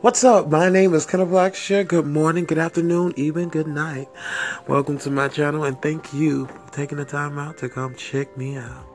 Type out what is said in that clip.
What's up? My name is Kenneth Blackshear. Good morning, good afternoon, even good night. Welcome to my channel and thank you for taking the time out to come check me out.